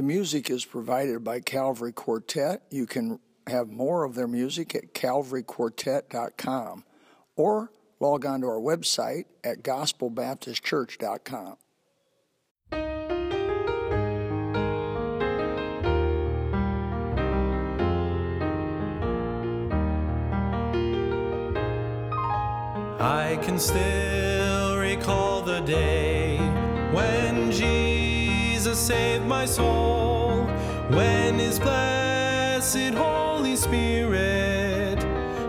The music is provided by Calvary Quartet. You can have more of their music at calvaryquartet.com or log on to our website at gospelbaptistchurch.com. I can still recall the day Saved my soul, when His blessed Holy Spirit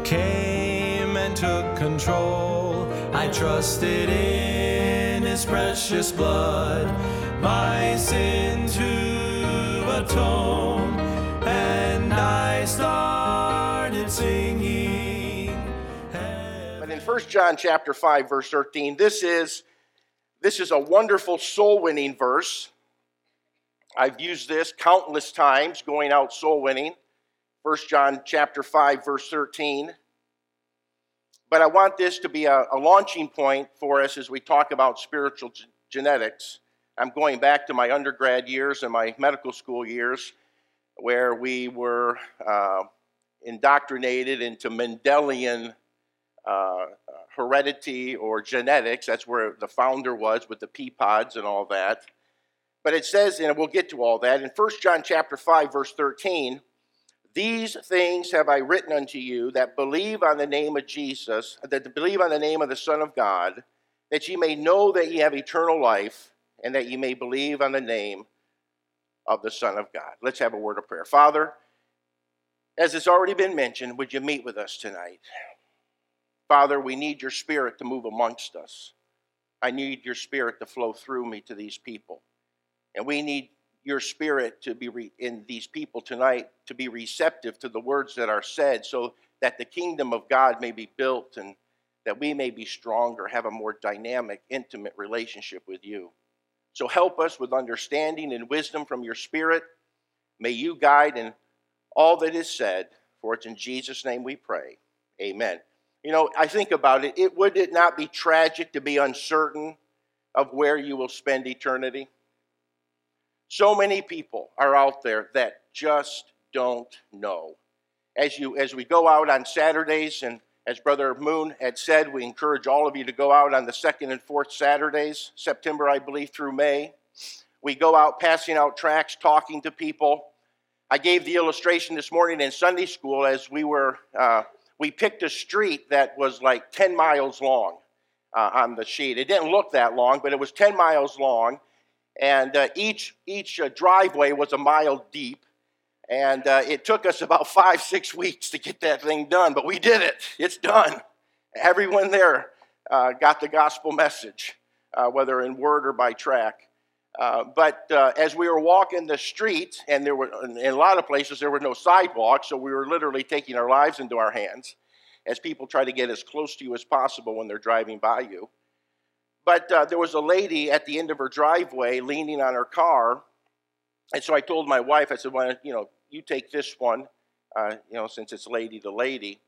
came and took control. I trusted in His precious blood, my sin to atone, and I started singing. But in 1 John chapter 5 verse 13, this is this is a wonderful soul winning verse. I've used this countless times going out soul winning. 1 John chapter 5 verse 13. But I want this to be a, a launching point for us as we talk about spiritual g- genetics. I'm going back to my undergrad years and my medical school years where we were uh, indoctrinated into Mendelian uh, heredity or genetics. That's where the founder was with the pea pods and all that. But it says, and we'll get to all that, in 1 John chapter 5, verse 13, these things have I written unto you that believe on the name of Jesus, that believe on the name of the Son of God, that ye may know that ye have eternal life, and that ye may believe on the name of the Son of God. Let's have a word of prayer. Father, as it's already been mentioned, would you meet with us tonight? Father, we need your spirit to move amongst us. I need your spirit to flow through me to these people. And we need your spirit to be re- in these people tonight to be receptive to the words that are said so that the kingdom of God may be built and that we may be stronger, have a more dynamic, intimate relationship with you. So help us with understanding and wisdom from your spirit. May you guide in all that is said, for it's in Jesus' name we pray. Amen. You know, I think about it, it would it not be tragic to be uncertain of where you will spend eternity? So many people are out there that just don't know. As you as we go out on Saturdays and as Brother Moon had said, we encourage all of you to go out on the second and fourth Saturdays, September, I believe, through May. We go out passing out tracts, talking to people. I gave the illustration this morning in Sunday school as we were, uh, we picked a street that was like 10 miles long uh, on the sheet. It didn't look that long, but it was 10 miles long, and uh, each, each uh, driveway was a mile deep. And uh, it took us about five, six weeks to get that thing done, but we did it. It's done. Everyone there uh, got the gospel message, uh, whether in word or by track. Uh, but as we were walking the street, and there were in a lot of places there were no sidewalks, so we were literally taking our lives into our hands as people try to get as close to you as possible when they're driving by you. But uh, there was a lady at the end of her driveway leaning on her car, and so I told my wife, I said, "Well, you know, you take this one, uh, you know, since it's lady to lady."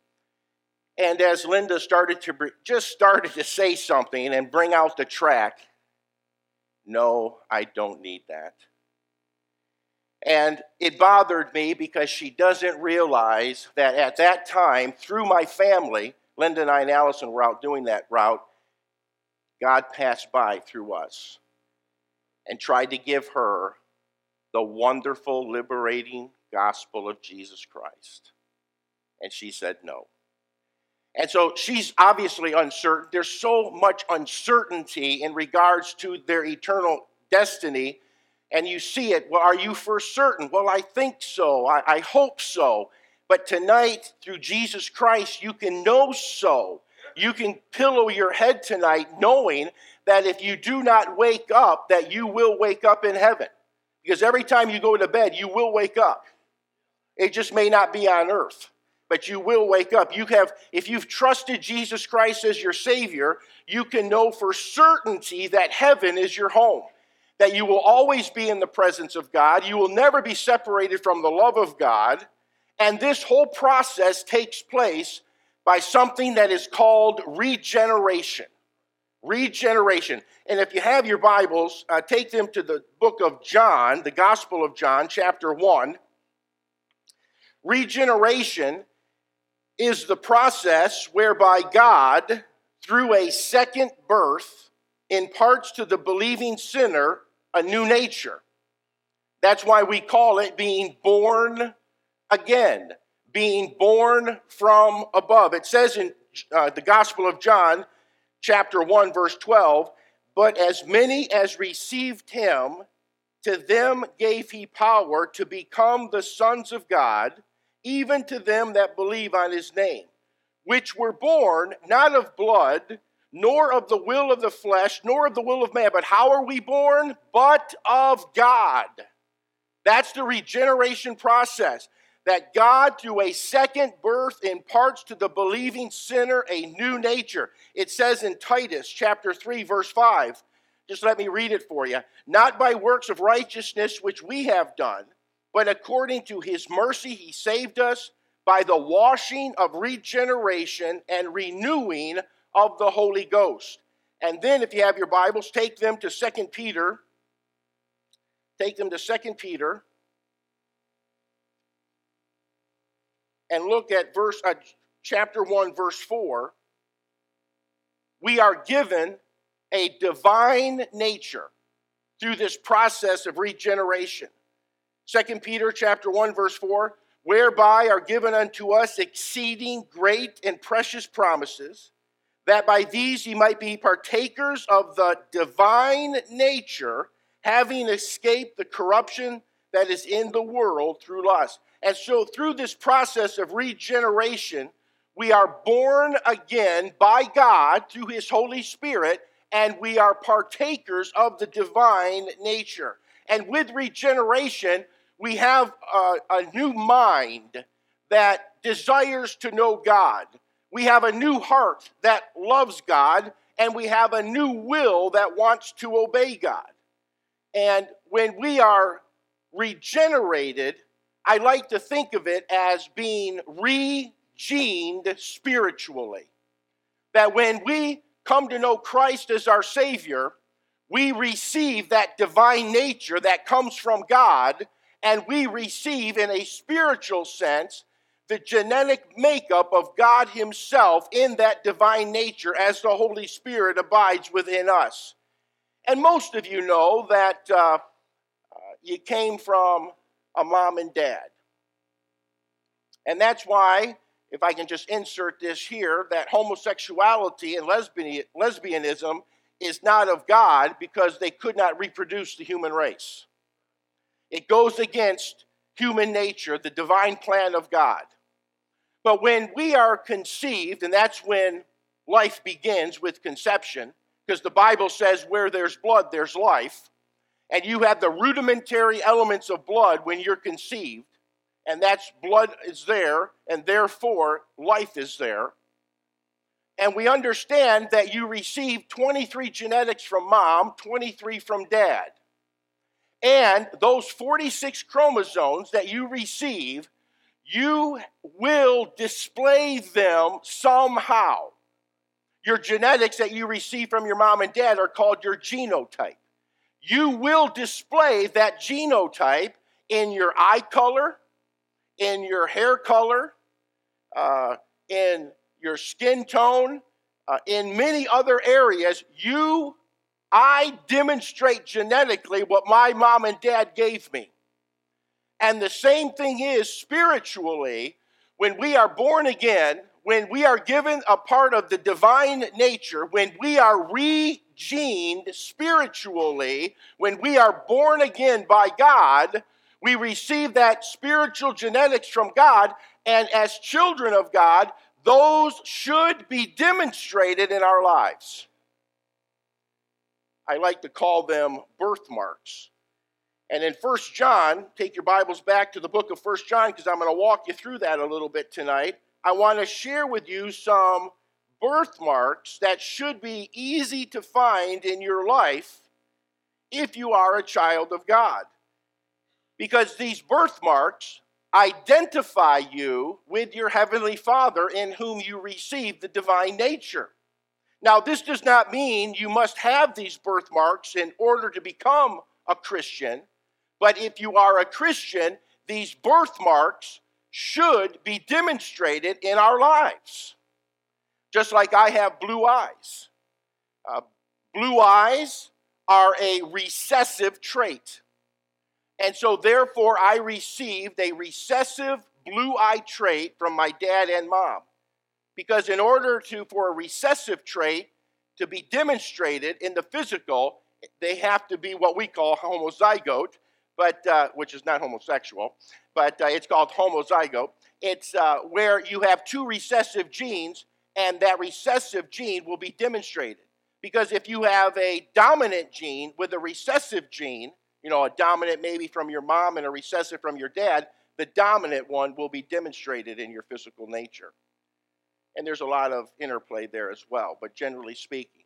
And as Linda started to br- just started to say something and bring out the track, no, I don't need that. And it bothered me because she doesn't realize that at that time, through my family, Linda and I and Allison were out doing that route, God passed by through us and tried to give her the wonderful, liberating gospel of Jesus Christ. And she said no. And so she's obviously uncertain. There's so much uncertainty in regards to their eternal destiny. And you see it. Well, are you for certain? Well, I think so. I, I hope so. But tonight, through Jesus Christ, you can know so. You can pillow your head tonight knowing that if you do not wake up, that you will wake up in heaven. Because every time you go to bed, you will wake up. It just may not be on earth but you will wake up. You have, if you've trusted Jesus Christ as your Savior, you can know for certainty that heaven is your home. That you will always be in the presence of God. You will never be separated from the love of God. And this whole process takes place by something that is called regeneration. Regeneration. And if you have your Bibles, uh, take them to the book of John, the Gospel of John, chapter 1. Regeneration is the process whereby God, through a second birth, imparts to the believing sinner a new nature. That's why we call it being born again, being born from above. It says in uh, the Gospel of John, chapter 1, verse 12, but as many as received him, to them gave he power to become the sons of God, even to them that believe on his name, which were born not of blood, nor of the will of the flesh, nor of the will of man. But how are we born? But of God. That's the regeneration process that God, through a second birth, imparts to the believing sinner a new nature. It says in Titus chapter 3, verse 5. Just let me read it for you. Not by works of righteousness which we have done, but according to his mercy he saved us by the washing of regeneration and renewing of the Holy Ghost. And then, if you have your Bibles, take them to 2 Peter. Take them to 2 Peter and look at verse uh, chapter 1 verse 4 we are given a divine nature through this process of regeneration. 2 peter chapter 1 verse 4 whereby are given unto us exceeding great and precious promises that by these ye might be partakers of the divine nature having escaped the corruption that is in the world through lust and so, through this process of regeneration, we are born again by God through His Holy Spirit, and we are partakers of the divine nature. And with regeneration, we have a, a new mind that desires to know God. We have a new heart that loves God, and we have a new will that wants to obey God. And when we are regenerated, I like to think of it as being regened spiritually. That when we come to know Christ as our Savior, we receive that divine nature that comes from God, and we receive, in a spiritual sense, the genetic makeup of God Himself in that divine nature as the Holy Spirit abides within us. And most of you know that uh, uh, you came from a mom and dad. And that's why, if I can just insert this here, that homosexuality and lesbian, lesbianism is not of God because they could not reproduce the human race. It goes against human nature, the divine plan of God. But when we are conceived, and that's when life begins with conception, because the Bible says where there's blood, there's life and you have the rudimentary elements of blood when you're conceived, and that's blood is there, and therefore life is there. And we understand that you receive 23 genetics from mom, 23 from dad. And those 46 chromosomes that you receive, you will display them somehow. Your genetics that you receive from your mom and dad are called your genotype you will display that genotype in your eye color, in your hair color, uh, in your skin tone, uh, in many other areas. You, I demonstrate genetically what my mom and dad gave me. And the same thing is spiritually, when we are born again, when we are given a part of the divine nature, when we are regened spiritually, when we are born again by God, we receive that spiritual genetics from God, and as children of God, those should be demonstrated in our lives. I like to call them birthmarks. And in First John, take your Bibles back to the book of First John because I'm going to walk you through that a little bit tonight. I want to share with you some birthmarks that should be easy to find in your life if you are a child of God. Because these birthmarks identify you with your Heavenly Father in whom you receive the divine nature. Now, this does not mean you must have these birthmarks in order to become a Christian, but if you are a Christian, these birthmarks should be demonstrated in our lives. Just like I have blue eyes. Uh, blue eyes are a recessive trait. And so, therefore, I received a recessive blue eye trait from my dad and mom. Because in order to, for a recessive trait to be demonstrated in the physical, they have to be what we call homozygote, but uh, which is not homosexual, but uh, it's called homozygote. It's uh, where you have two recessive genes, and that recessive gene will be demonstrated. Because if you have a dominant gene with a recessive gene, you know, a dominant maybe from your mom and a recessive from your dad, the dominant one will be demonstrated in your physical nature. And there's a lot of interplay there as well, but generally speaking.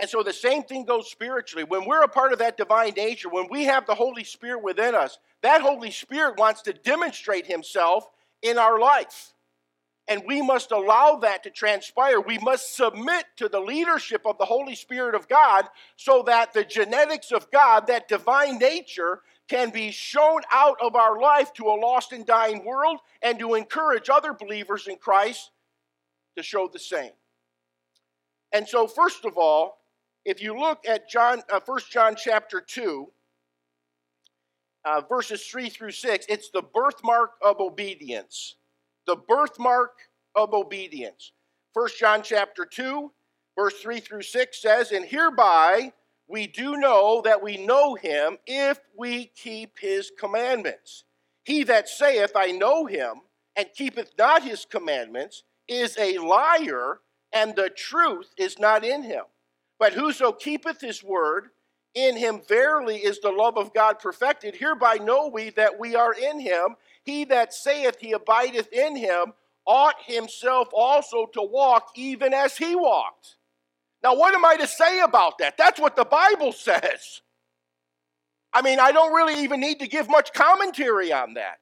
And so the same thing goes spiritually. When we're a part of that divine nature, when we have the Holy Spirit within us, that Holy Spirit wants to demonstrate Himself in our life. And we must allow that to transpire. We must submit to the leadership of the Holy Spirit of God so that the genetics of God, that divine nature, can be shown out of our life to a lost and dying world and to encourage other believers in Christ to show the same. And so, first of all, if you look at John, uh, 1 John chapter 2, uh, verses 3 through 6, it's the birthmark of obedience. The birthmark of obedience. 1 John chapter 2, verse 3 through 6 says, And hereby we do know that we know him if we keep his commandments. He that saith, I know him, and keepeth not his commandments, is a liar, and the truth is not in him. But whoso keepeth his word, in him verily is the love of God perfected. Hereby know we that we are in him. He that saith he abideth in him ought himself also to walk even as he walked. Now, what am I to say about that? That's what the Bible says. I mean, I don't really even need to give much commentary on that.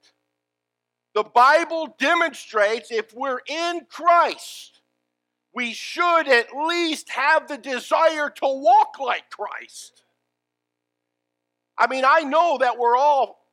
The Bible demonstrates if we're in Christ, we should at least have the desire to walk like Christ. I mean, I know that we're all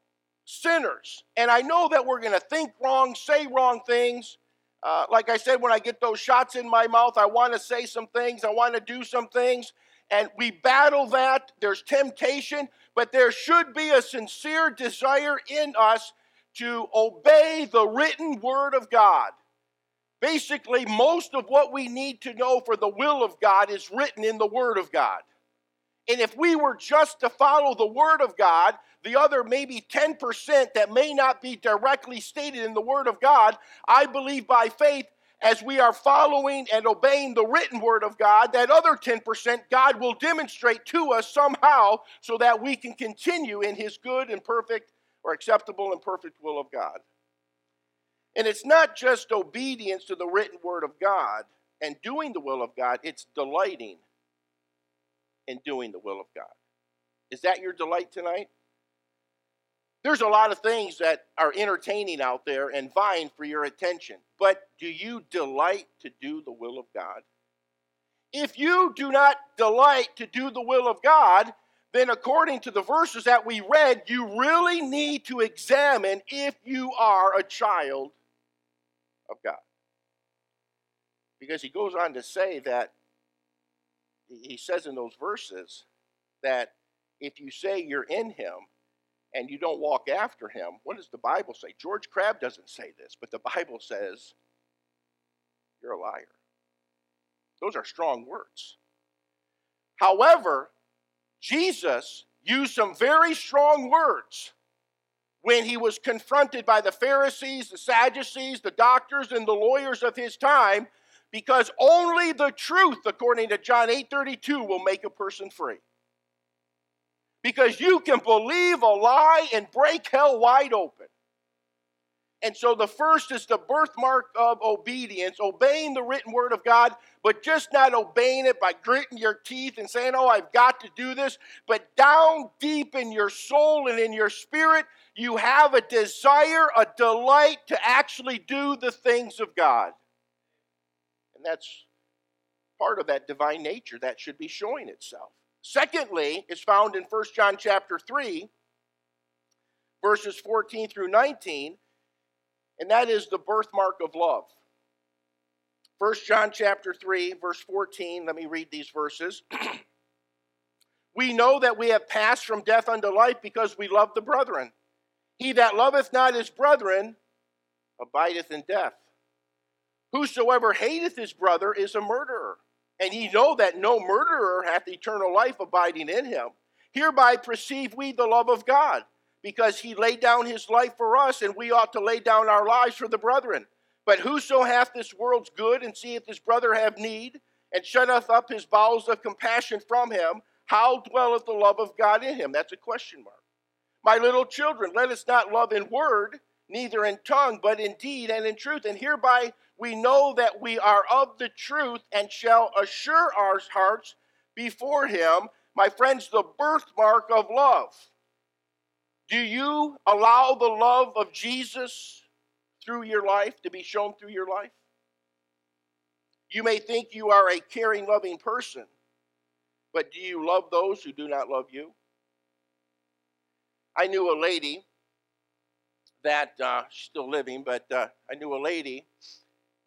sinners, and I know that we're going to think wrong, say wrong things. Uh, like I said, when I get those shots in my mouth, I want to say some things, I want to do some things, and we battle that. There's temptation, but there should be a sincere desire in us to obey the written word of God. Basically, most of what we need to know for the will of God is written in the Word of God. And if we were just to follow the Word of God, the other maybe 10% that may not be directly stated in the Word of God, I believe by faith, as we are following and obeying the written Word of God, that other 10% God will demonstrate to us somehow so that we can continue in His good and perfect or acceptable and perfect will of God. And it's not just obedience to the written word of God and doing the will of God, it's delighting in doing the will of God. Is that your delight tonight? There's a lot of things that are entertaining out there and vying for your attention, but do you delight to do the will of God? If you do not delight to do the will of God, then according to the verses that we read, you really need to examine if you are a child of God. Because he goes on to say that, he says in those verses that if you say you're in him and you don't walk after him, what does the Bible say? George Crabb doesn't say this, but the Bible says you're a liar. Those are strong words. However, Jesus used some very strong words when he was confronted by the Pharisees, the Sadducees, the doctors, and the lawyers of his time, because only the truth, according to John 8:32, will make a person free. Because you can believe a lie and break hell wide open. And so the first is the birthmark of obedience, obeying the written word of God, but just not obeying it by gritting your teeth and saying, Oh, I've got to do this. But down deep in your soul and in your spirit, you have a desire, a delight to actually do the things of God. And that's part of that divine nature that should be showing itself. Secondly, is found in 1 John chapter 3, verses 14 through 19, and that is the birthmark of love. 1 John chapter 3, verse 14, let me read these verses. we know that we have passed from death unto life because we love the brethren. He that loveth not his brethren abideth in death. Whosoever hateth his brother is a murderer, and ye know that no murderer hath eternal life abiding in him. Hereby perceive we the love of God, because he laid down his life for us, and we ought to lay down our lives for the brethren. But whoso hath this world's good, and seeth his brother have need, and shutteth up his bowels of compassion from him, how dwelleth the love of God in him? That's a question mark. My little children, let us not love in word, neither in tongue, but in deed and in truth. And hereby we know that we are of the truth and shall assure our hearts before him. My friends, the birthmark of love. Do you allow the love of Jesus through your life to be shown through your life? You may think you are a caring, loving person, but do you love those who do not love you? I knew a lady that, uh, she's still living, but uh, I knew a lady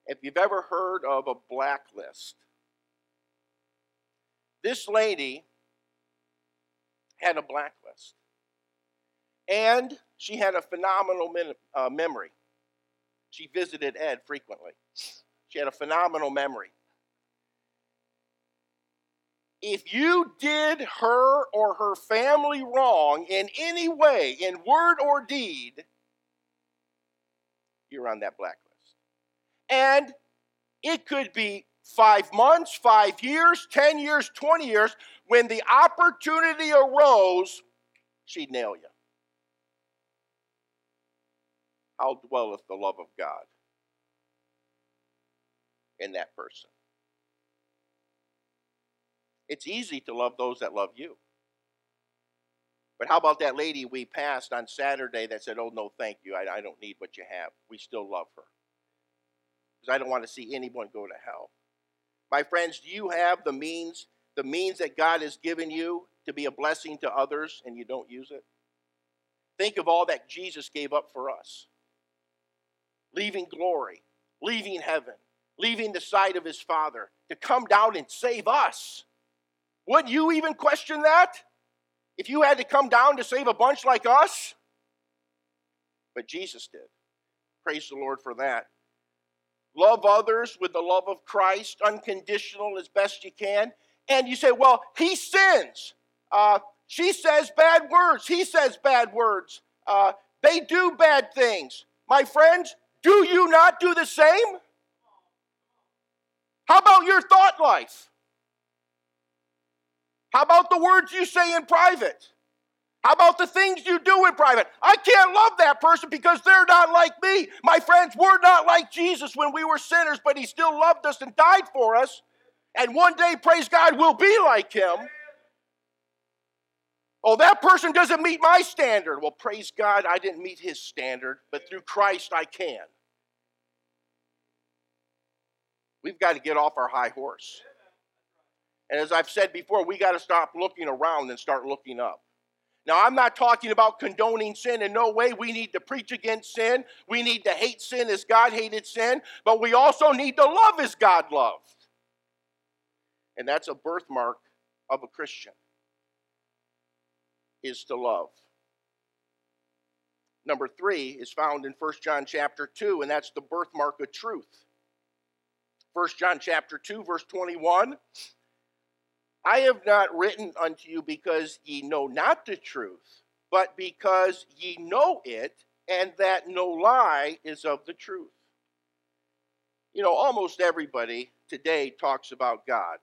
if you've ever heard of a blacklist, this lady had a blacklist. And she had a phenomenal uh, memory. She visited Ed frequently. She had a phenomenal memory. If you did her or her family wrong in any way, in word or deed, you're on that blacklist. And it could be five months, five years, 10 years, 20 years. When the opportunity arose, she'd nail you. How dwelleth the love of God in that person? It's easy to love those that love you. But how about that lady we passed on Saturday that said, Oh, no, thank you. I, I don't need what you have. We still love her because I don't want to see anyone go to hell. My friends, do you have the means, the means that God has given you to be a blessing to others and you don't use it? Think of all that Jesus gave up for us. Leaving glory, leaving heaven, leaving the sight of his Father to come down and save us. Would you even question that? If you had to come down to save a bunch like us? But Jesus did. Praise the Lord for that. Love others with the love of Christ, unconditional as best you can. And you say, well, he sins. Uh, she says bad words. He says bad words. Uh, they do bad things. My friends, do you not do the same? How about your thought life? How about the words you say in private? How about the things you do in private? I can't love that person because they're not like me. My friends, we're not like Jesus when we were sinners, but He still loved us and died for us. And one day, praise God, we'll be like Him. Oh, that person doesn't meet my standard. Well, praise God, I didn't meet His standard, but through Christ I can. We've got to get off our high horse. And as I've said before, we got to stop looking around and start looking up. Now, I'm not talking about condoning sin in no way. We need to preach against sin. We need to hate sin as God hated sin, but we also need to love as God loved. And that's a birthmark of a Christian is to love. Number 3 is found in 1 John chapter 2 and that's the birthmark of truth. 1 John chapter 2 verse 21 I have not written unto you because ye know not the truth, but because ye know it, and that no lie is of the truth. You know, almost everybody today talks about God,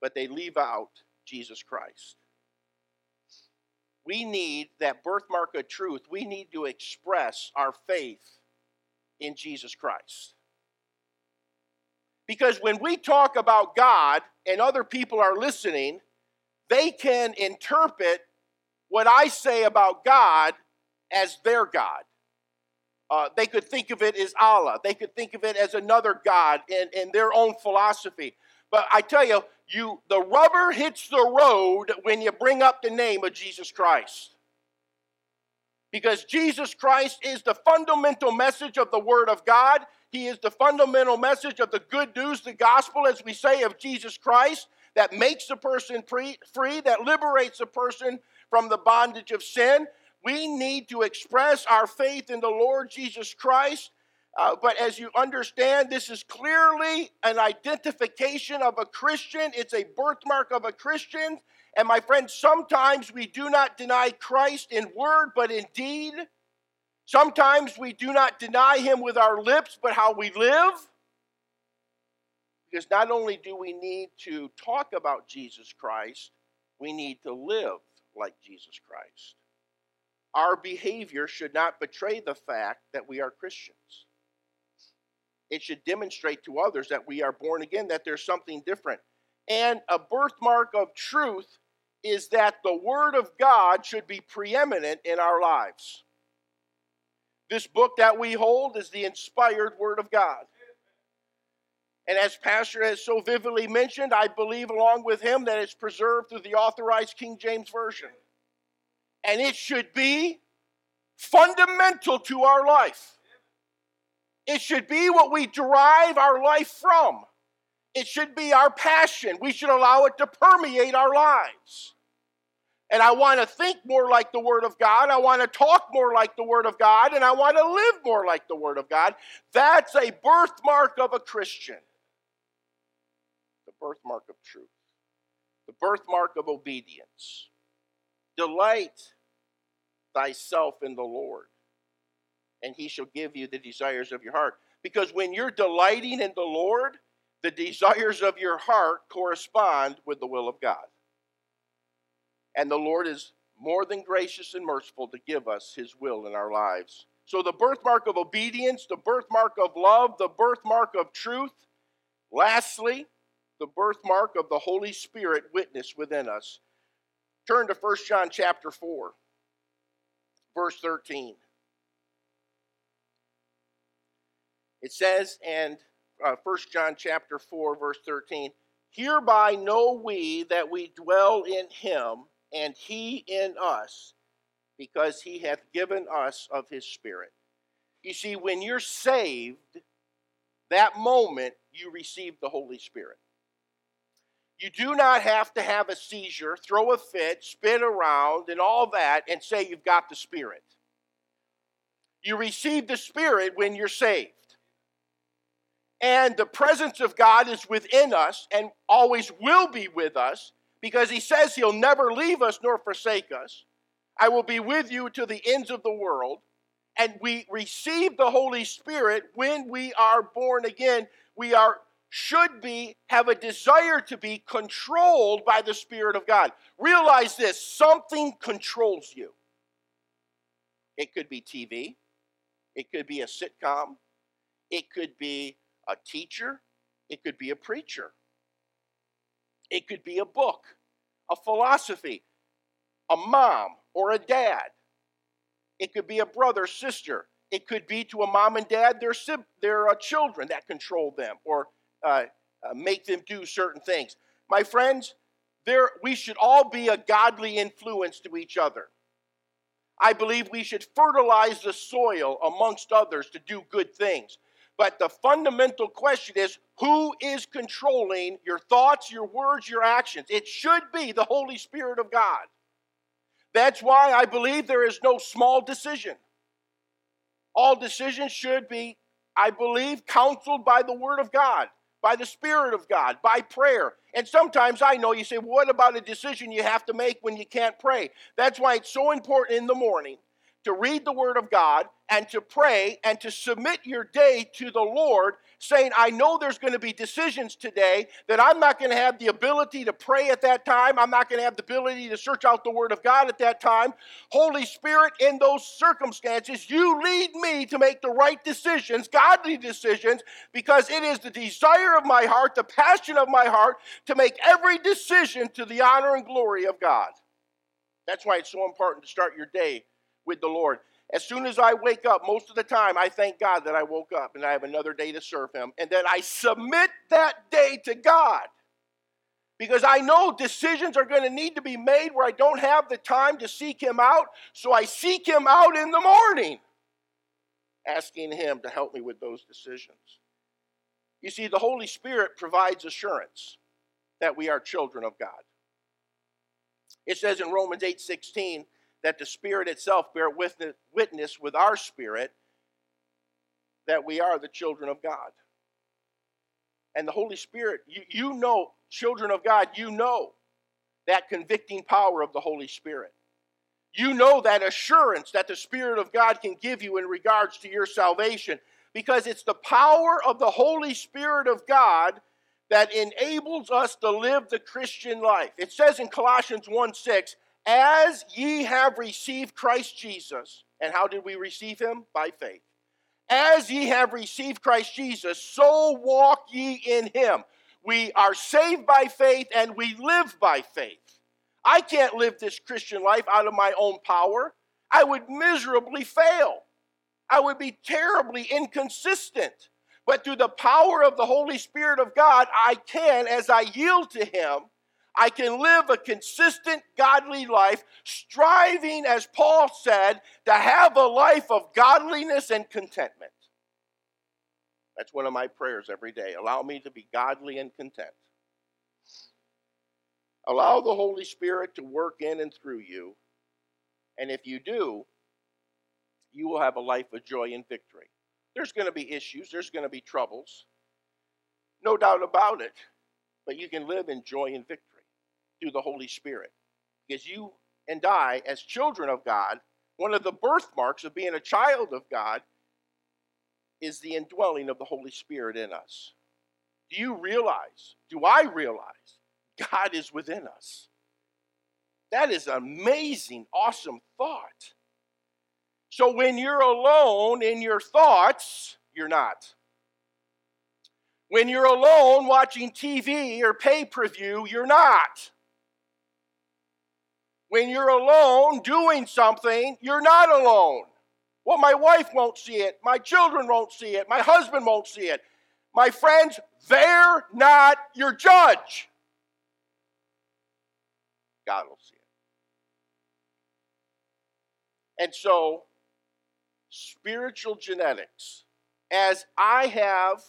but they leave out Jesus Christ. We need that birthmark of truth. We need to express our faith in Jesus Christ. Because when we talk about God and other people are listening, they can interpret what I say about God as their God. Uh, they could think of it as Allah. They could think of it as another God in, in their own philosophy. But I tell you, you the rubber hits the road when you bring up the name of Jesus Christ. Because Jesus Christ is the fundamental message of the Word of God. He is the fundamental message of the good news, the gospel, as we say, of Jesus Christ, that makes a person free, that liberates a person from the bondage of sin. We need to express our faith in the Lord Jesus Christ. Uh, but as you understand, this is clearly an identification of a Christian. It's a birthmark of a Christian. And my friends, sometimes we do not deny Christ in word, but in deed. Sometimes we do not deny him with our lips, but how we live. Because not only do we need to talk about Jesus Christ, we need to live like Jesus Christ. Our behavior should not betray the fact that we are Christians. It should demonstrate to others that we are born again, that there's something different. And a birthmark of truth is that the Word of God should be preeminent in our lives. This book that we hold is the inspired Word of God. And as Pastor has so vividly mentioned, I believe along with him that it's preserved through the authorized King James Version. And it should be fundamental to our life. It should be what we derive our life from. It should be our passion. We should allow it to permeate our lives. And I want to think more like the Word of God. I want to talk more like the Word of God. And I want to live more like the Word of God. That's a birthmark of a Christian. The birthmark of truth, the birthmark of obedience. Delight thyself in the Lord, and he shall give you the desires of your heart. Because when you're delighting in the Lord, the desires of your heart correspond with the will of God. And the Lord is more than gracious and merciful to give us his will in our lives. So, the birthmark of obedience, the birthmark of love, the birthmark of truth. Lastly, the birthmark of the Holy Spirit witness within us. Turn to 1 John chapter 4, verse 13. It says, and uh, 1 John chapter 4, verse 13. Hereby know we that we dwell in him, and he in us, because he hath given us of his Spirit. You see, when you're saved, that moment you receive the Holy Spirit. You do not have to have a seizure, throw a fit, spin around, and all that, and say you've got the Spirit. You receive the Spirit when you're saved. And the presence of God is within us and always will be with us because He says He'll never leave us nor forsake us. I will be with you to the ends of the world. And we receive the Holy Spirit when we are born again. We are should be have a desire to be controlled by the Spirit of God. Realize this something controls you. It could be TV, it could be a sitcom, it could be a teacher, it could be a preacher, it could be a book, a philosophy, a mom or a dad. It could be a brother, sister. It could be to a mom and dad, their, their uh, children that control them or uh, uh, make them do certain things. My friends, there, we should all be a godly influence to each other. I believe we should fertilize the soil amongst others to do good things. But the fundamental question is who is controlling your thoughts, your words, your actions? It should be the Holy Spirit of God. That's why I believe there is no small decision. All decisions should be, I believe, counseled by the Word of God, by the Spirit of God, by prayer. And sometimes I know you say, well, what about a decision you have to make when you can't pray? That's why it's so important in the morning to read the Word of God and to pray and to submit your day to the Lord, saying, I know there's going to be decisions today that I'm not going to have the ability to pray at that time. I'm not going to have the ability to search out the Word of God at that time. Holy Spirit, in those circumstances, you lead me to make the right decisions, godly decisions, because it is the desire of my heart, the passion of my heart, to make every decision to the honor and glory of God. That's why it's so important to start your day with the Lord. As soon as I wake up, most of the time, I thank God that I woke up and I have another day to serve Him. And then I submit that day to God. Because I know decisions are going to need to be made where I don't have the time to seek Him out. So I seek Him out in the morning, asking Him to help me with those decisions. You see, the Holy Spirit provides assurance that we are children of God. It says in Romans 8 16 that the Spirit itself bear witness with our spirit that we are the children of God. And the Holy Spirit, you, you know, children of God, you know that convicting power of the Holy Spirit. You know that assurance that the Spirit of God can give you in regards to your salvation because it's the power of the Holy Spirit of God that enables us to live the Christian life. It says in Colossians 1 6, as ye have received Christ Jesus, and how did we receive him? By faith. As ye have received Christ Jesus, so walk ye in him. We are saved by faith and we live by faith. I can't live this Christian life out of my own power. I would miserably fail. I would be terribly inconsistent. But through the power of the Holy Spirit of God, I can, as I yield to Him, I can live a consistent, godly life, striving, as Paul said, to have a life of godliness and contentment. That's one of my prayers every day. Allow me to be godly and content. Allow the Holy Spirit to work in and through you. And if you do, you will have a life of joy and victory. There's going to be issues, there's going to be troubles. No doubt about it. But you can live in joy and victory through the Holy Spirit. Because you and I, as children of God, one of the birthmarks of being a child of God is the indwelling of the Holy Spirit in us. Do you realize, do I realize, God is within us? That is an amazing, awesome thought. So when you're alone in your thoughts, you're not. When you're alone watching TV or pay per view, you're not. When you're alone doing something, you're not alone. Well, my wife won't see it. My children won't see it. My husband won't see it. My friends, they're not your judge. God will see it. And so, spiritual genetics as I have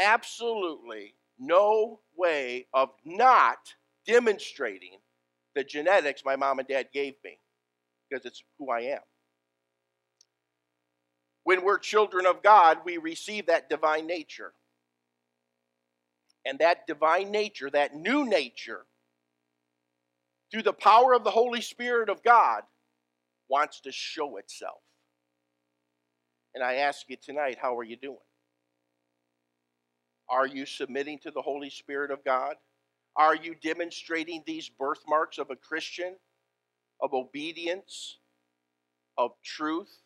absolutely no way of not demonstrating the genetics my mom and dad gave me because it's who I am. When we're children of God, we receive that divine nature. And that divine nature, that new nature, through the power of the Holy Spirit of God, wants to show itself. And I ask you tonight, how are you doing? Are you submitting to the Holy Spirit of God? Are you demonstrating these birthmarks of a Christian, of obedience, of truth,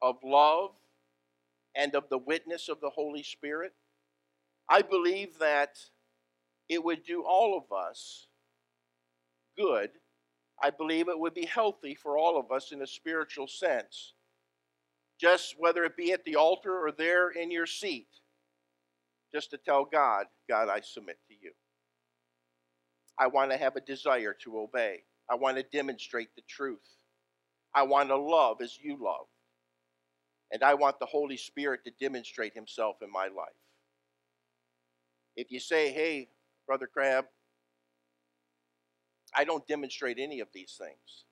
of love, and of the witness of the Holy Spirit? I believe that it would do all of us good. I believe it would be healthy for all of us in a spiritual sense just whether it be at the altar or there in your seat, just to tell God, God, I submit to you. I want to have a desire to obey. I want to demonstrate the truth. I want to love as you love. And I want the Holy Spirit to demonstrate himself in my life. If you say, hey, Brother Crabb, I don't demonstrate any of these things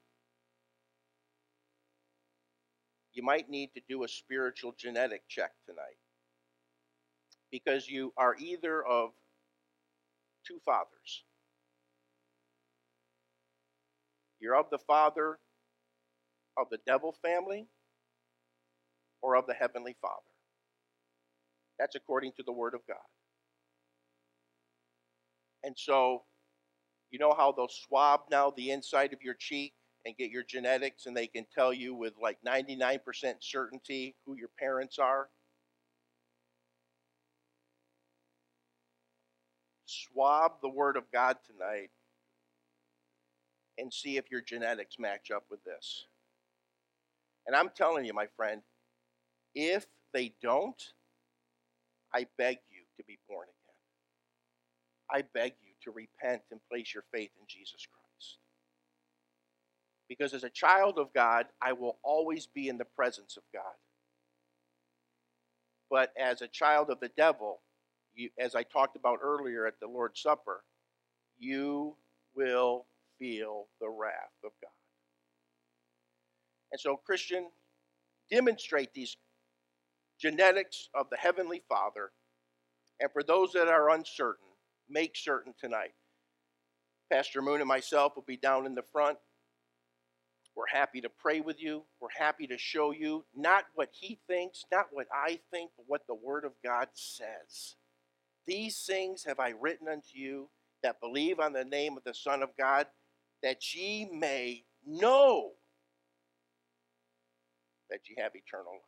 you might need to do a spiritual genetic check tonight because you are either of two fathers. You're of the father of the devil family or of the heavenly father. That's according to the word of God. And so, you know how they'll swab now the inside of your cheek and get your genetics, and they can tell you with like 99% certainty who your parents are. Swab the Word of God tonight and see if your genetics match up with this. And I'm telling you, my friend, if they don't, I beg you to be born again. I beg you to repent and place your faith in Jesus Christ. Because as a child of God, I will always be in the presence of God. But as a child of the devil, you, as I talked about earlier at the Lord's Supper, you will feel the wrath of God. And so, Christian, demonstrate these genetics of the Heavenly Father. And for those that are uncertain, make certain tonight. Pastor Moon and myself will be down in the front. We're happy to pray with you. We're happy to show you not what he thinks, not what I think, but what the Word of God says. These things have I written unto you that believe on the name of the Son of God, that ye may know that ye have eternal life.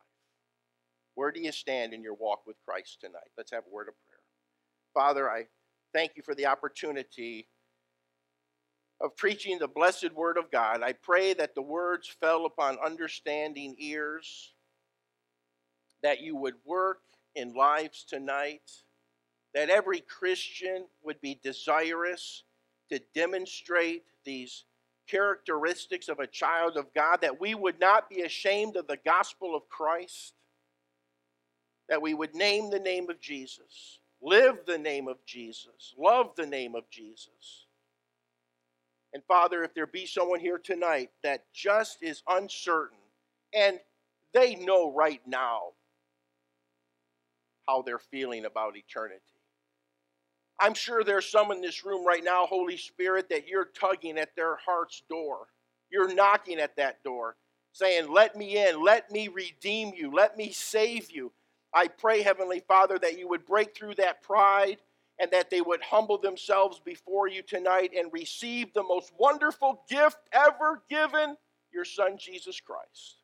Where do you stand in your walk with Christ tonight? Let's have a word of prayer. Father, I thank you for the opportunity of preaching the blessed word of God. I pray that the words fell upon understanding ears, that you would work in lives tonight, that every Christian would be desirous to demonstrate these characteristics of a child of God, that we would not be ashamed of the gospel of Christ, that we would name the name of Jesus, live the name of Jesus, love the name of Jesus. And Father, if there be someone here tonight that just is uncertain and they know right now how they're feeling about eternity. I'm sure there's some in this room right now, Holy Spirit, that you're tugging at their heart's door. You're knocking at that door, saying, Let me in, let me redeem you, let me save you. I pray, Heavenly Father, that you would break through that pride and that they would humble themselves before you tonight and receive the most wonderful gift ever given your Son, Jesus Christ.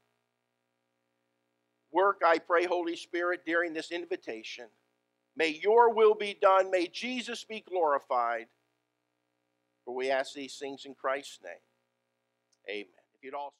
Work, I pray, Holy Spirit, during this invitation. May your will be done. May Jesus be glorified. For we ask these things in Christ's name. Amen. If you'd all